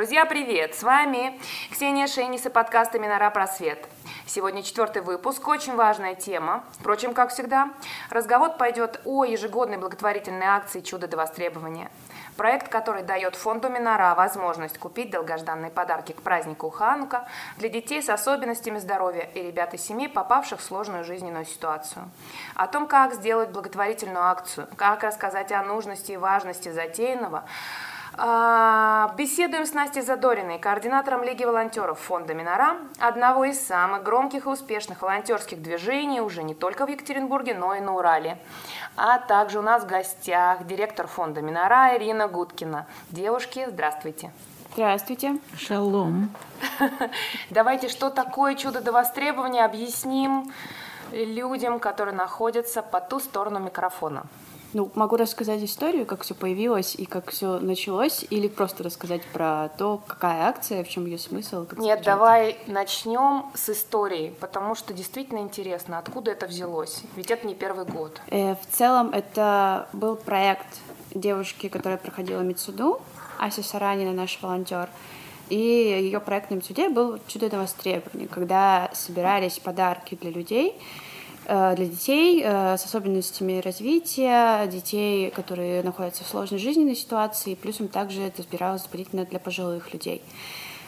Друзья, привет! С вами Ксения Шейнис и подкаст «Минора Просвет». Сегодня четвертый выпуск, очень важная тема. Впрочем, как всегда, разговор пойдет о ежегодной благотворительной акции «Чудо до востребования». Проект, который дает фонду Минора возможность купить долгожданные подарки к празднику Ханука для детей с особенностями здоровья и ребят из семей, попавших в сложную жизненную ситуацию. О том, как сделать благотворительную акцию, как рассказать о нужности и важности затеянного – беседуем с Настей Задориной, координатором Лиги волонтеров фонда Минора, одного из самых громких и успешных волонтерских движений уже не только в Екатеринбурге, но и на Урале. А также у нас в гостях директор фонда Минора Ирина Гудкина. Девушки, здравствуйте. Здравствуйте. Шалом. Давайте, что такое чудо до востребования, объясним людям, которые находятся по ту сторону микрофона. Ну, могу рассказать историю, как все появилось и как все началось, или просто рассказать про то, какая акция, в чем ее смысл. Как Нет, давай начнем с истории, потому что действительно интересно, откуда это взялось. Ведь это не первый год. Э, в целом, это был проект девушки, которая проходила Мицуду, Ася Саранина, наш волонтер. И ее проект на Мицуде был «Чудо на востребование», когда собирались подарки для людей, для детей э, с особенностями развития, детей, которые находятся в сложной жизненной ситуации, плюсом также это собиралось дополнительно для пожилых людей.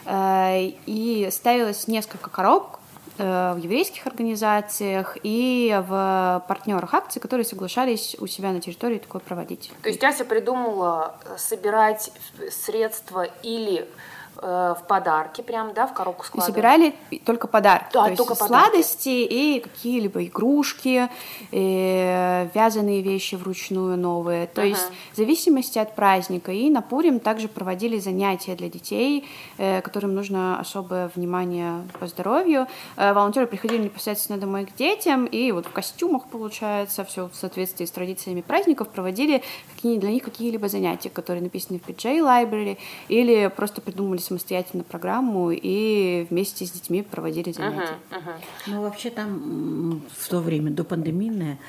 Э, и ставилось несколько коробок в еврейских организациях и в партнерах акций, которые соглашались у себя на территории такое проводить. То есть Ася придумала собирать средства или Э, в подарки прям, да, в коробку складывали? И собирали только подарки, да, то только есть подарки. сладости и какие-либо игрушки, и вязаные вещи вручную новые. То uh-huh. есть в зависимости от праздника. И на Пурим также проводили занятия для детей, э, которым нужно особое внимание по здоровью. Э, волонтеры приходили непосредственно домой к детям и вот в костюмах, получается, все в соответствии с традициями праздников проводили для них какие-либо занятия, которые написаны в PJ Library или просто придумали самостоятельно программу и вместе с детьми проводили занятия. Uh-huh, uh-huh. Ну, вообще там в то время, до пандемийное,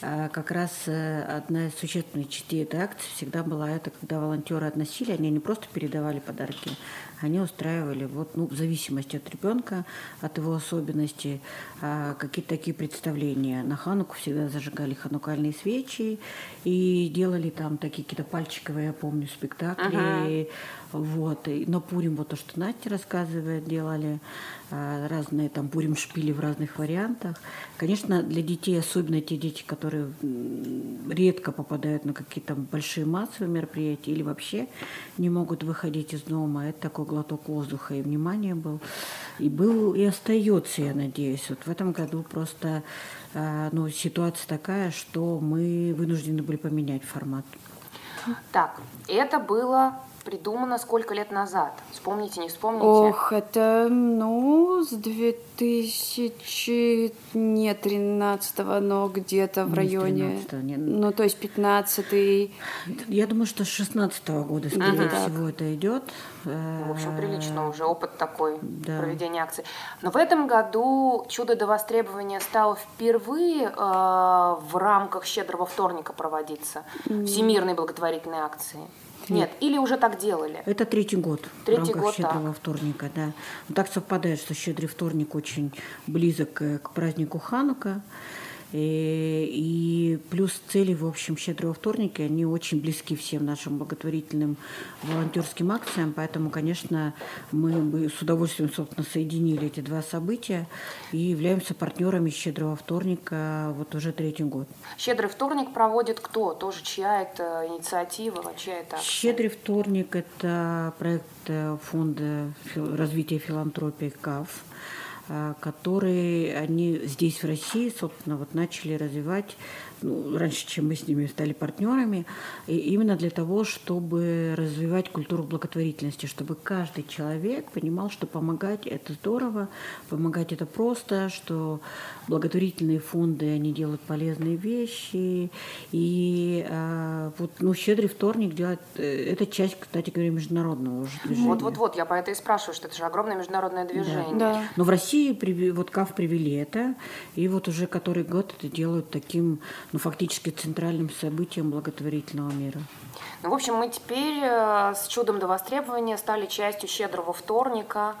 как раз э, одна из существенных частей этой акции всегда была это, когда волонтеры относили, они не просто передавали подарки, они устраивали, вот, ну, в зависимости от ребенка, от его особенностей, а, какие-то такие представления. На Хануку всегда зажигали ханукальные свечи и делали там такие какие-то пальчиковые, я помню, спектакли. Uh-huh. Вот. И на Пурим, вот то, что Настя рассказывает, делали разные там Пурим шпили в разных вариантах. Конечно, для детей, особенно те дети, которые редко попадают на какие-то большие массовые мероприятия или вообще не могут выходить из дома, это такой глоток воздуха и внимания был. И был и остается, я надеюсь. Вот в этом году просто а, ну, ситуация такая, что мы вынуждены были поменять формат. Так, это было придумано сколько лет назад? Вспомните, не вспомните? Ох, это, ну, с 2000, не 13 но где-то в районе. Нет. Ну, то есть 15 -й. Я думаю, что с 16 -го года, скорее ага. всего, это идет. В общем, прилично уже опыт такой да. проведения акций. Но в этом году чудо до востребования стало впервые э, в рамках щедрого вторника проводиться. Всемирной благотворительной акции. Нет, или уже так делали? Это третий год. Третий год, Щедрого так. вторника, да. так совпадает, что Щедрый вторник очень близок к празднику Ханука. И, и плюс цели, в общем, «Щедрого вторника», они очень близки всем нашим благотворительным волонтерским акциям, поэтому, конечно, мы бы с удовольствием, собственно, соединили эти два события и являемся партнерами «Щедрого вторника» вот уже третий год. «Щедрый вторник» проводит кто? Тоже чья это инициатива, чья это акция? «Щедрый вторник» – это проект э, Фонда развития филантропии КАФ, которые они здесь, в России, собственно, вот начали развивать ну, раньше, чем мы с ними стали партнерами, и именно для того, чтобы развивать культуру благотворительности, чтобы каждый человек понимал, что помогать это здорово, помогать это просто, что благотворительные фонды, они делают полезные вещи, и а, вот, ну, щедрый вторник делать, э, это часть, кстати говоря, международного уже движения. Вот-вот-вот, я по это и спрашиваю, что это же огромное международное движение. Да. да. Но в России вот КАФ привели это, и вот уже который год это делают таким ну, фактически центральным событием благотворительного мира. Ну, в общем, мы теперь э, с чудом до востребования стали частью щедрого вторника.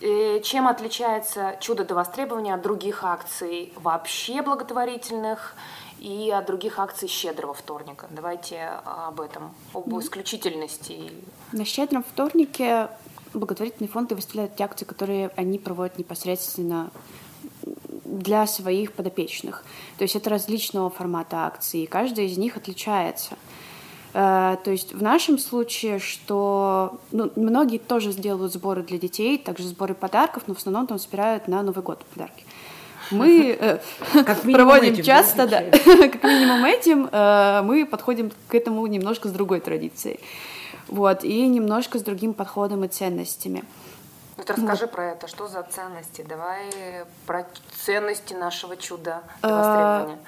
И чем отличается чудо до востребования от других акций вообще благотворительных и от других акций щедрого вторника? Давайте об этом, об исключительности. На щедром вторнике благотворительные фонды выставляют те акции, которые они проводят непосредственно для своих подопечных. То есть это различного формата акции, и каждая из них отличается. Э, то есть в нашем случае, что ну, многие тоже сделают сборы для детей, также сборы подарков, но в основном там собирают на Новый год подарки. Мы э, как проводим этим, часто, да, как минимум этим, э, мы подходим к этому немножко с другой традицией. Вот, и немножко с другим подходом и ценностями. Ну, ты расскажи вот. про это, что за ценности? Давай про ценности нашего чуда востребования.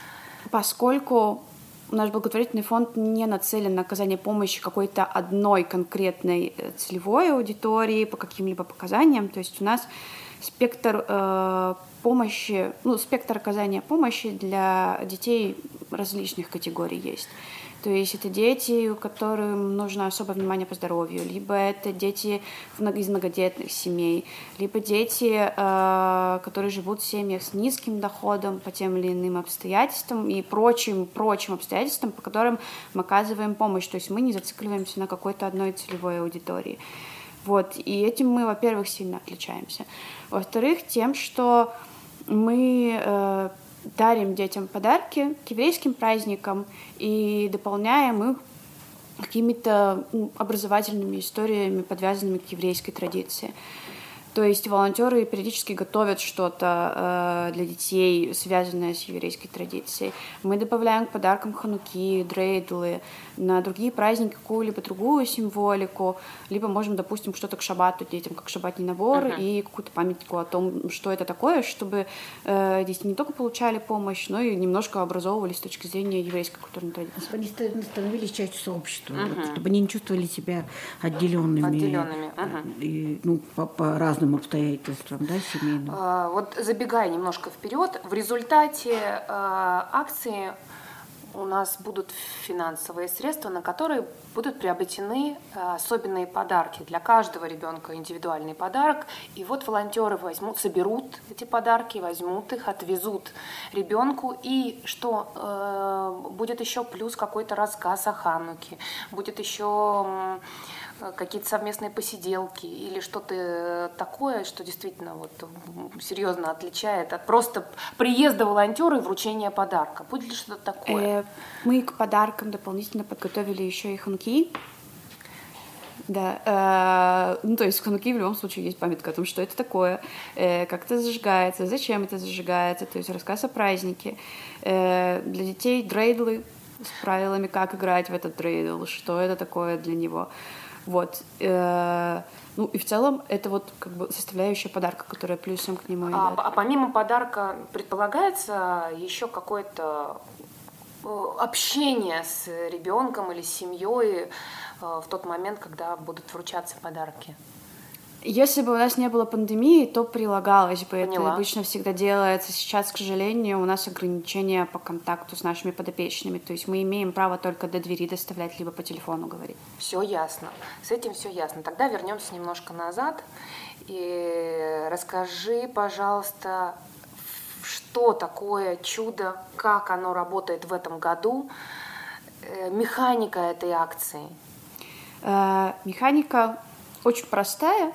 Поскольку наш благотворительный фонд не нацелен на оказание помощи какой-то одной конкретной э, целевой аудитории по каким-либо показаниям. То есть у нас спектр э, помощи, ну, спектр оказания помощи для детей различных категорий есть. То есть это дети, которым нужно особое внимание по здоровью, либо это дети из многодетных семей, либо дети, э, которые живут в семьях с низким доходом по тем или иным обстоятельствам и прочим, прочим обстоятельствам, по которым мы оказываем помощь. То есть мы не зацикливаемся на какой-то одной целевой аудитории. Вот. И этим мы, во-первых, сильно отличаемся. Во-вторых, тем, что мы э, дарим детям подарки к еврейским праздникам и дополняем их какими-то образовательными историями, подвязанными к еврейской традиции. То есть волонтеры периодически готовят что-то э, для детей, связанное с еврейской традицией. Мы добавляем к подаркам хануки, дрейдлы, на другие праздники какую-либо другую символику, либо можем, допустим, что-то к шабату детям, как шабатный набор, uh-huh. и какую-то памятку о том, что это такое, чтобы э, дети не только получали помощь, но и немножко образовывались с точки зрения еврейской культурной традиции. Чтобы они становились частью сообщества, uh-huh. чтобы они не чувствовали себя отделенными. Отделенными. Uh-huh. И, ну, по, по разным обстоятельствам, да, семейным. А, вот забегая немножко вперед, в результате а, акции у нас будут финансовые средства, на которые будут приобретены э, особенные подарки. Для каждого ребенка индивидуальный подарок. И вот волонтеры возьмут, соберут эти подарки, возьмут их, отвезут ребенку. И что э, будет еще плюс какой-то рассказ о Хануке, будет еще какие-то совместные посиделки или что-то такое, что действительно вот серьезно отличает от просто приезда волонтера и вручения подарка? Будет ли что-то такое? Э, мы к подаркам дополнительно подготовили еще и ханки. Да, э, ну то есть в хануки в любом случае есть памятка о том, что это такое, э, как это зажигается, зачем это зажигается, то есть рассказ о празднике. Э, для детей дрейдлы с правилами, как играть в этот дрейдл, что это такое для него. Вот. Э, ну и в целом это вот как бы составляющая подарка, которая плюсом к нему идет. А, а помимо подарка предполагается еще какое-то э, общение с ребенком или семьей э, в тот момент, когда будут вручаться подарки? Если бы у нас не было пандемии, то прилагалось бы. Поняла. Это обычно всегда делается. Сейчас, к сожалению, у нас ограничения по контакту с нашими подопечными. То есть мы имеем право только до двери доставлять, либо по телефону говорить. Все ясно. С этим все ясно. Тогда вернемся немножко назад и расскажи, пожалуйста, что такое чудо, как оно работает в этом году, э, механика этой акции. Э, механика очень простая.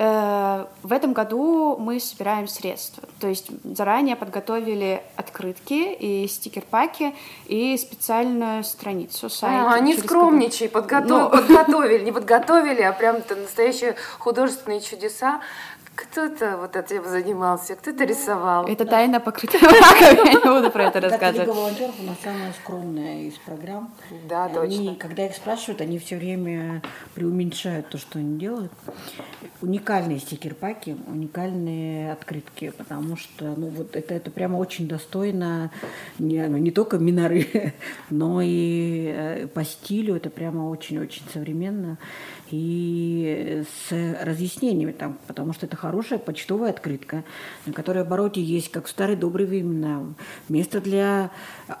Э, в этом году мы собираем средства. То есть заранее подготовили открытки и стикер-паки и специальную страницу сайта. А, они скромничай, подготов... Но... Ну. подготовили, не подготовили, а прям настоящие художественные чудеса. Кто-то вот этим занимался, кто-то рисовал. Это тайна покрытая раком, я не буду про это рассказывать. Лига волонтеров у нас самая скромная из программ. Да, они, точно. Когда их спрашивают, они все время преуменьшают то, что они делают. Уникальные стикер-паки, уникальные открытки, потому что ну, вот это, это прямо очень достойно не, ну, не только миноры, но и э, по стилю это прямо очень-очень современно. И с разъяснениями, там, потому что это хорошая почтовая открытка, на которой обороте есть, как в старые добрые времена, место для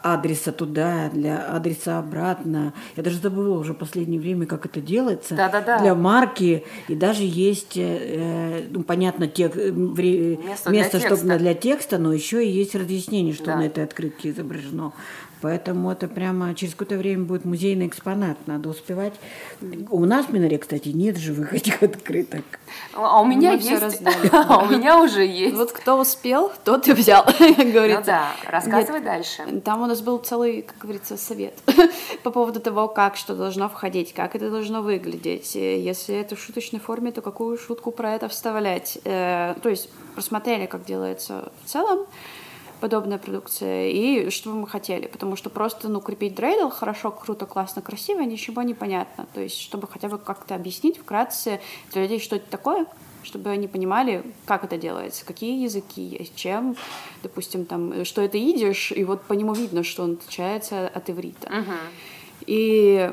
адреса туда, для адреса обратно. Я даже забыла уже в последнее время, как это делается. Да-да-да. Для марки. И даже есть, э, ну, понятно, тек, вре, Место место, для чтобы текста. для текста, но еще и есть разъяснение, что Да. на этой открытке изображено. Поэтому это прямо через какое-то время будет музейный экспонат. Надо успевать. У нас в Миноре, кстати, нет живых этих открыток. А у меня Мы есть. А у меня уже есть. Вот кто успел, тот и взял, как Ну да, рассказывай дальше. Там у нас был целый, как говорится, совет по поводу того, как что должно входить, как это должно выглядеть. Э, Если это в шуточной форме, то какую шутку про это вставлять. Э, То есть просмотрели, как делается в целом подобная продукция и что бы мы хотели, потому что просто, ну, крепить дрейдл хорошо, круто, классно, красиво, ничего не понятно. То есть, чтобы хотя бы как-то объяснить вкратце для людей, что это такое, чтобы они понимали, как это делается, какие языки есть, чем, допустим, там, что это идиш, и вот по нему видно, что он отличается от иврита. И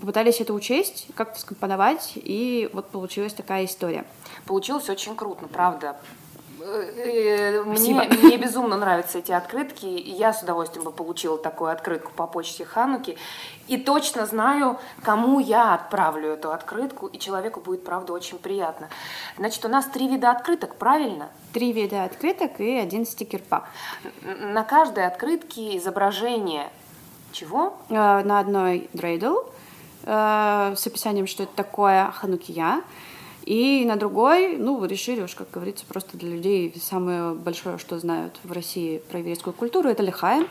попытались это учесть, как-то скомпоновать, и вот получилась такая история. Получилось очень круто, правда. Э, Мне, мне безумно нравятся эти открытки, и я с удовольствием бы получила такую открытку по почте Хануки. И точно знаю, кому я отправлю эту открытку, и человеку будет, правда, очень приятно. Значит, у нас три вида открыток, правильно? Три вида открыток и один стикер-пак. На каждой открытке изображение чего? Э, На одной дрейдл э, с описанием, что это такое ханукия. И на другой, ну, решили уж, как говорится, просто для людей самое большое, что знают в России про еврейскую культуру, это лихая.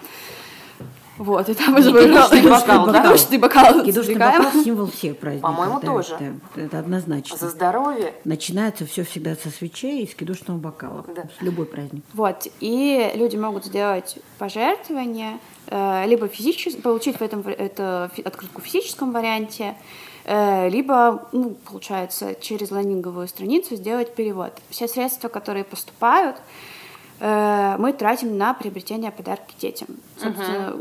Вот, и там изображен кидушный бокал, да? кидушный бокал. Кидушный сдвигаем. бокал – символ всех праздников. По-моему, да, тоже. да, это однозначно. За здоровье. Начинается все всегда со свечей и с кидушного бокала. Да. Любой праздник. Вот, и люди могут сделать пожертвование, э, либо физически, получить в этом это открытку в физическом варианте, либо, ну, получается, через лендинговую страницу сделать перевод. Все средства, которые поступают, э, мы тратим на приобретение подарки детям. Собственно,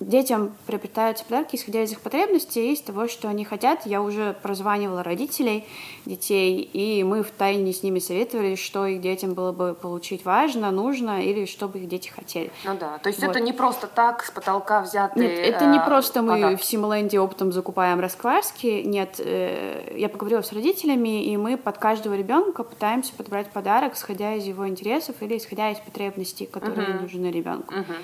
Детям приобретаются подарки, исходя из их потребностей из того, что они хотят. Я уже прозванивала родителей детей, и мы втайне с ними советовали, что их детям было бы получить важно, нужно, или что бы их дети хотели. Ну да, то есть Вот. это не просто так с потолка взятые Нет, это не э, просто мы подарки. в Симоленде оптом закупаем раскваски. Нет, э, я поговорила с родителями, и мы под каждого ребенка пытаемся подобрать подарок, исходя из его интересов или исходя из потребностей, которые нужны ребенку. Мгм.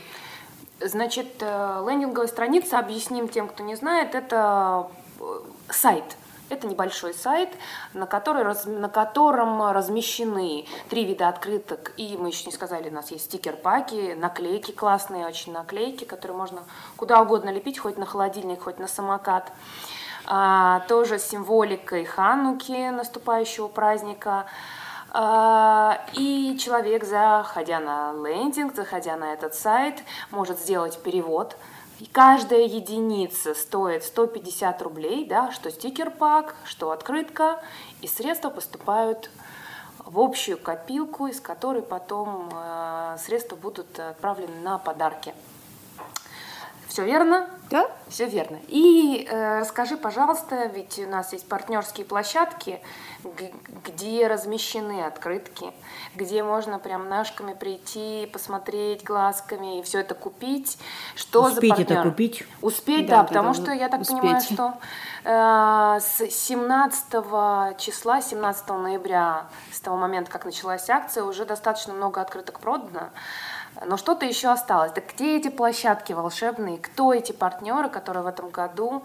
Значит, э, лендинговая страница, объясним тем, кто не знает, это э, сайт. Это небольшой сайт, на, который, на котором размещены три вида открыток. И мы еще не сказали, у нас есть стикер-паки, наклейки классные, очень наклейки, которые можно куда угодно лепить, хоть на холодильник, хоть на самокат. А, тоже с символикой Хануки, наступающего праздника. А, И человек, заходя на лендинг, заходя на этот сайт, может сделать перевод. И каждая единица стоит 150 рублей, да, что стикер-пак, что открытка, и средства поступают в общую копилку, из которой потом э, средства будут отправлены на подарки. Все верно? Да? Все верно. И э, расскажи, пожалуйста, ведь у нас есть партнерские площадки, где размещены открытки, где можно прям ножками прийти, посмотреть глазками и все это купить. Что Успеть за это купить. Успеть, Да, да, потому что я так успеть. понимаю, что э, с 17 числа, 17 ноября, с того момента, как началась акция, уже достаточно много открыток продано. Но что-то еще осталось. Так где эти площадки волшебные? Кто эти партнеры, которые в этом году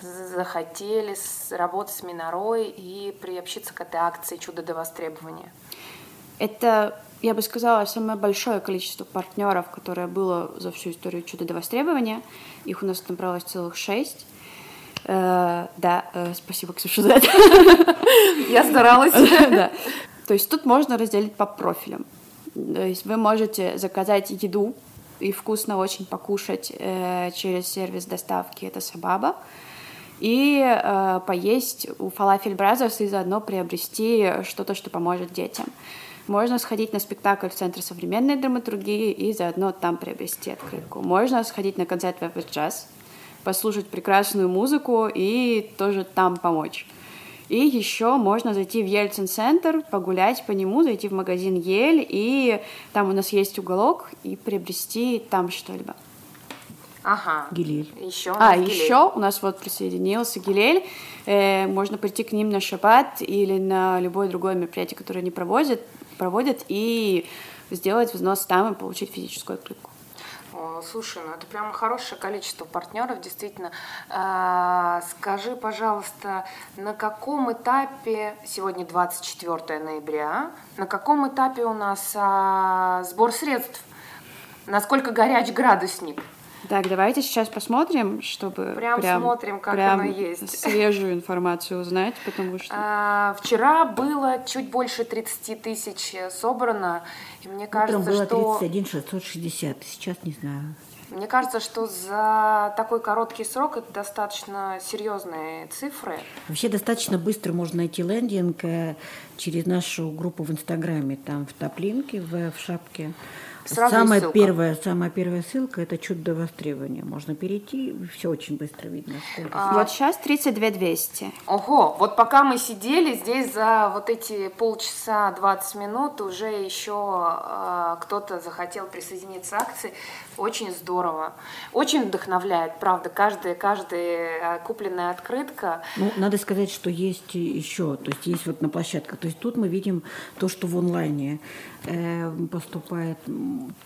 захотели работать с Минорой и приобщиться к этой акции «Чудо до востребования»? Это, я бы сказала, самое большое количество партнеров, которое было за всю историю чуда до востребования. Их у нас набралось целых шесть. Э, да, э, спасибо, Ксюша, за это. Я старалась. Да. То есть тут можно разделить по профилям. То есть вы можете заказать еду и вкусно очень покушать э, через сервис доставки «Это Сабаба», и э, поесть у Falafel Brothers и заодно приобрести что-то, что поможет детям. Можно сходить на спектакль в Центр современной драматургии и заодно там приобрести открытку. Можно сходить на концерт в джаз, послушать прекрасную музыку и тоже там помочь. И еще можно зайти в Ельцин-центр, погулять по нему, зайти в магазин Ель, и там у нас есть уголок, и приобрести там что-либо. Ага. Гилель. Еще. А, еще у нас вот присоединился Гилель. Э, можно прийти к ним на шаббат или на любое другое мероприятие, которое они проводят, проводят и сделать взнос там и получить физическую открытку. О, Слушай, ну это прямо хорошее количество партнеров, действительно. А, Скажи, пожалуйста, на каком этапе, сегодня 24 ноября, на каком этапе у нас а, сбор средств? Насколько горяч градусник? Так, давайте сейчас посмотрим, чтобы Прям смотрим, как прям оно есть. свежую информацию узнать, потому что... А, Вчера было чуть больше 30 тысяч собрано, и мне Утром кажется, было что... 31 660, сейчас не знаю. Мне кажется, что за такой короткий срок это достаточно серьезные цифры. Вообще достаточно быстро можно найти лендинг э, через нашу группу в Инстаграме, там в топлинке, в, в шапке. Сразу самая ссылка. первая, самая первая ссылка это чуть до востребования. Можно перейти, все очень быстро видно. сколько. А, Вот сейчас 32 200. Ого, вот пока мы сидели здесь за вот эти полчаса 20 минут уже еще э, кто-то захотел присоединиться к акции. Очень здорово. Очень вдохновляет, правда, каждая, каждая э, купленная открытка. Ну, надо сказать, что есть еще, то есть есть вот на площадках. То есть тут мы видим то, что в онлайне э, поступает.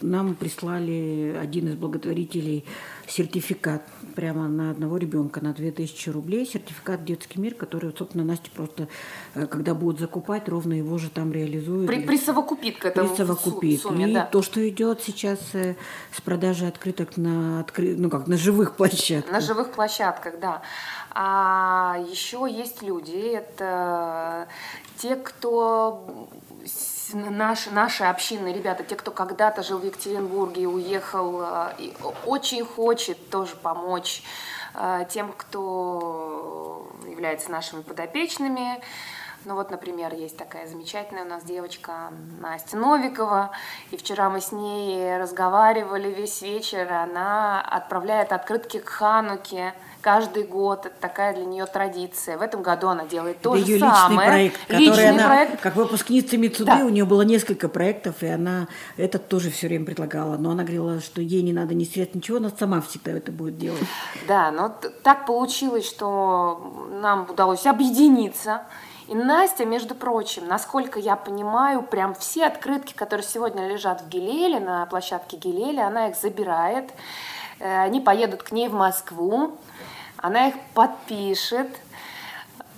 Нам прислали один из благотворителей сертификат прямо на одного ребенка на 2000 рублей. Сертификат «Детский мир», который, собственно, Настя просто, э, когда будут закупать, ровно его же там реализуют. При, присовокупит к этому Присовокупит. су- сумме, И да. то, что идет сейчас э, с продажи открыток на, откры... ну, как, на живых площадках. На живых площадках, да. А еще есть люди, это те, кто с- наши, наши общинные ребята, те, кто когда-то жил в Екатеринбурге и уехал, э, и очень хочет тоже помочь э, тем, кто является нашими подопечными. Ну вот, например, есть такая замечательная у нас девочка Настя Новикова, и вчера мы с ней разговаривали весь вечер, она отправляет открытки к Хануке каждый год, это такая для нее традиция. В этом году она делает то Это же ее самое. проект, Личный она, проект. как выпускница Мицуды, Да. у нее было несколько проектов, и она этот тоже все время предлагала. Но она говорила, что ей не надо ни средств, ничего, она сама всегда это будет делать. Да, но так получилось, что нам удалось объединиться. И Настя, между прочим, насколько я понимаю, прям все открытки, которые сегодня лежат в Гелеле, на площадке Гелеля, она их забирает. Э, Они поедут к ней в Москву, она их подпишет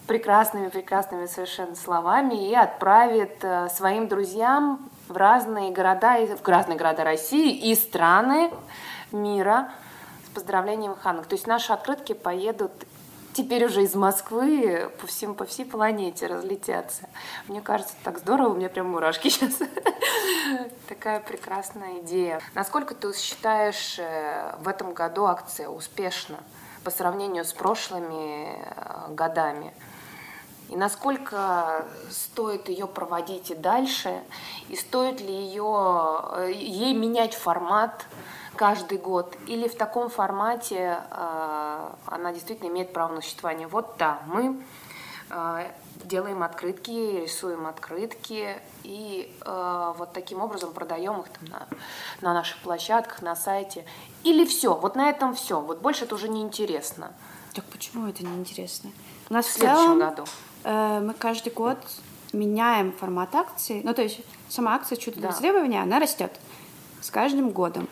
прекрасными-прекрасными совершенно словами и отправит э, своим друзьям в разные города, в разные города России и страны мира с поздравлением Ханук. То есть наши открытки поедут теперь уже из Москвы по, всем, по всей планете разлетятся. Мне кажется, так здорово, у меня прям мурашки сейчас. Такая прекрасная идея. Насколько ты считаешь э, в этом году акция успешна по сравнению с прошлыми э, годами? И насколько стоит ее проводить и дальше? И стоит ли ее, э, ей менять формат каждый год? Или в таком формате э, она действительно имеет право на существование? Вот да, мы э, делаем открытки, рисуем открытки и э, вот таким образом продаем их там на, на наших площадках, на сайте. Или все, вот на этом все. Вот больше это уже не интересно. Так почему это неинтересно? У нас В в, следующем целом году. э, мы каждый год меняем формат акции. Ну, то есть сама акция «Чудо Да. для востребования», она растет с каждым годом.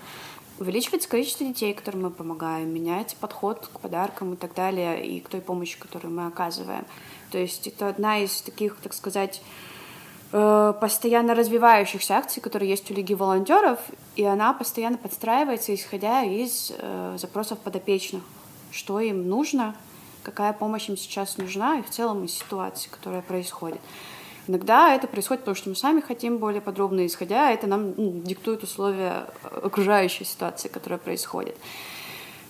Увеличивается количество детей, которым мы помогаем, меняется подход к подаркам и так далее, и к той помощи, которую мы оказываем. То есть это одна из таких, так сказать, э, постоянно развивающихся акций, которые есть у Лиги волонтеров, и она постоянно подстраивается, исходя из э, запросов подопечных, что им нужно, какая помощь им сейчас нужна, и в целом из ситуации, которая происходит. Иногда это происходит, потому что мы сами хотим более подробно, исходя, это нам ну, диктует условия окружающей ситуации, которая происходит.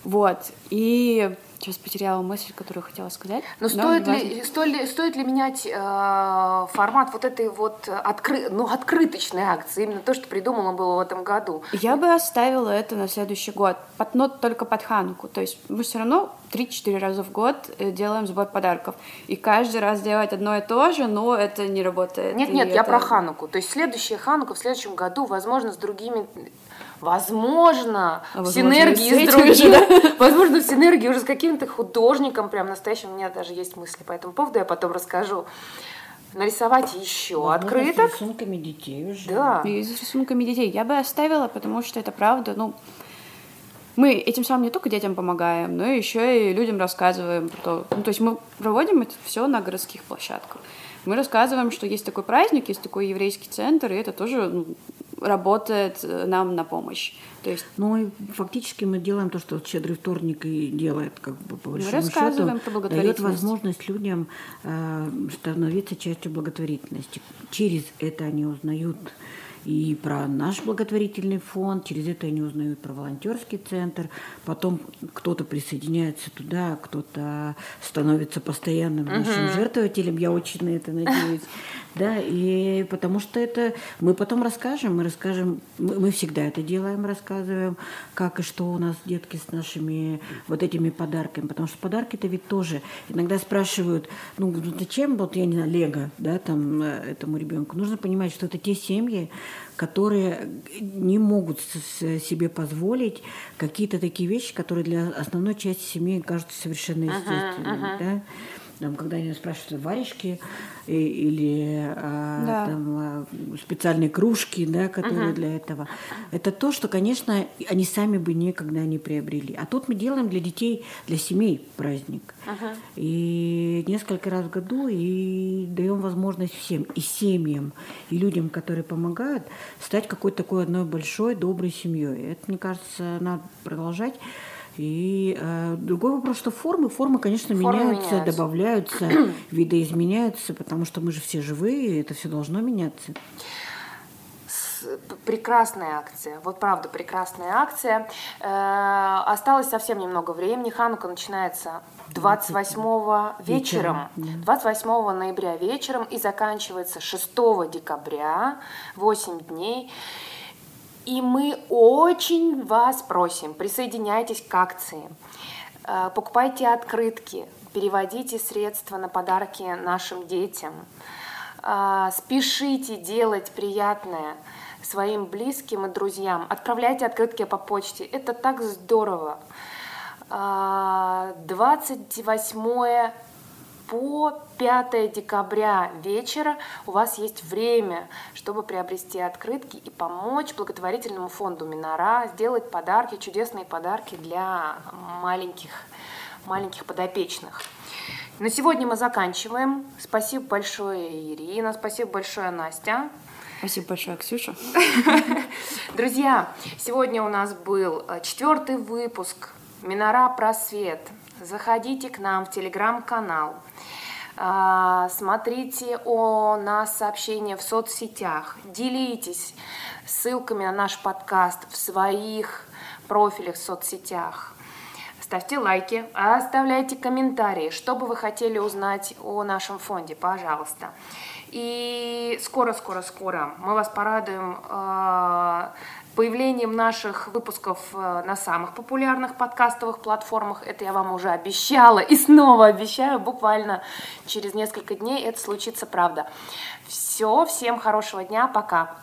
Вот. И Сейчас потеряла мысль, которую хотела сказать. Но, Но стоит, ли, стоит, ли, стоит ли менять э, формат вот этой вот откры, ну, открыточной акции, именно то, что придумано было в этом году? Я бы оставила это на следующий год, под, но только под Хануку. То есть мы все равно 3-4 раза в год э, делаем сбор подарков. И каждый раз делать одно и то же, но это не работает. Нет, нет, я про Хануку. То есть следующая Ханука в следующем году, возможно, с другими возможно, а, в синергии с, с другим, да? возможно, в синергии уже с каким-то художником, прям настоящим, у меня даже есть мысли по этому поводу, я потом расскажу нарисовать еще Возможно, открыток. С рисунками детей уже. Да. И с рисунками детей. Я бы оставила, потому что это правда, ну, мы этим самым не только детям помогаем, но еще и людям рассказываем про то. Ну, то есть мы проводим это все на городских площадках. Мы рассказываем, что есть такой праздник, есть такой еврейский центр, и это тоже ну, работает э, нам на помощь. То есть, ну и фактически мы делаем то, что щедрый вторник и делает, как бы по большому мы рассказываем счету, про дает возможность людям э, становиться частью благотворительности. Через это они узнают и про наш благотворительный фонд, через это они узнают про волонтерский центр, потом кто-то присоединяется туда, кто-то становится постоянным нашим uh-huh. жертвователем, я очень на это надеюсь, да, и потому что это мы потом расскажем, мы расскажем, мы, мы всегда это делаем, рассказываем, как и что у нас детки с нашими вот этими подарками, потому что подарки-то ведь тоже иногда спрашивают, ну зачем вот я не знаю Лего, да, там э, этому ребенку, нужно понимать, что это те семьи, которые не могут себе позволить какие-то такие вещи, которые для основной части семьи кажутся совершенно естественными. Uh-huh, uh-huh. Да? Там, когда они спрашивают варежки или а, да. там, а, специальные кружки, да, которые угу. для этого, это то, что, конечно, они сами бы никогда не приобрели. А тут мы делаем для детей, для семей праздник. Угу. И несколько раз в году и даем возможность всем, и семьям, и людям, которые помогают, стать какой-то такой одной большой доброй семьей. Это, мне кажется, надо продолжать. И э, другой вопрос, что формы, формы, конечно, формы меняются, меняются, добавляются, виды изменяются, потому что мы же все живые, и это все должно меняться. Прекрасная акция, вот правда прекрасная акция. Э, осталось совсем немного времени. Ханука начинается 28 вечером, 28 ноября вечером и заканчивается 6 декабря, 8 дней. И мы очень вас просим, присоединяйтесь к акции, э, покупайте открытки, переводите средства на подарки нашим детям, э, спешите делать приятное своим близким и друзьям, отправляйте открытки по почте, это так здорово. 28 э, по 5 декабря вечера у вас есть время, чтобы приобрести открытки и помочь благотворительному фонду Минора сделать подарки, чудесные подарки для маленьких, маленьких подопечных. На сегодня мы заканчиваем. Спасибо большое, Ирина. Спасибо большое, Настя. Спасибо большое, Ксюша. Друзья, сегодня у нас был э, четвертый выпуск Минора Просвет. Заходите к нам в телеграм-канал. А, смотрите о нас сообщения в соцсетях, делитесь ссылками на наш подкаст в своих профилях в соцсетях. Ставьте лайки, оставляйте комментарии, что бы вы хотели узнать о нашем фонде, пожалуйста. И скоро-скоро-скоро мы вас порадуем э, появлением наших выпусков э, на самых популярных подкастовых платформах. Это я вам уже обещала и снова обещаю, буквально через несколько дней это случится правда. Все, всем хорошего дня, пока.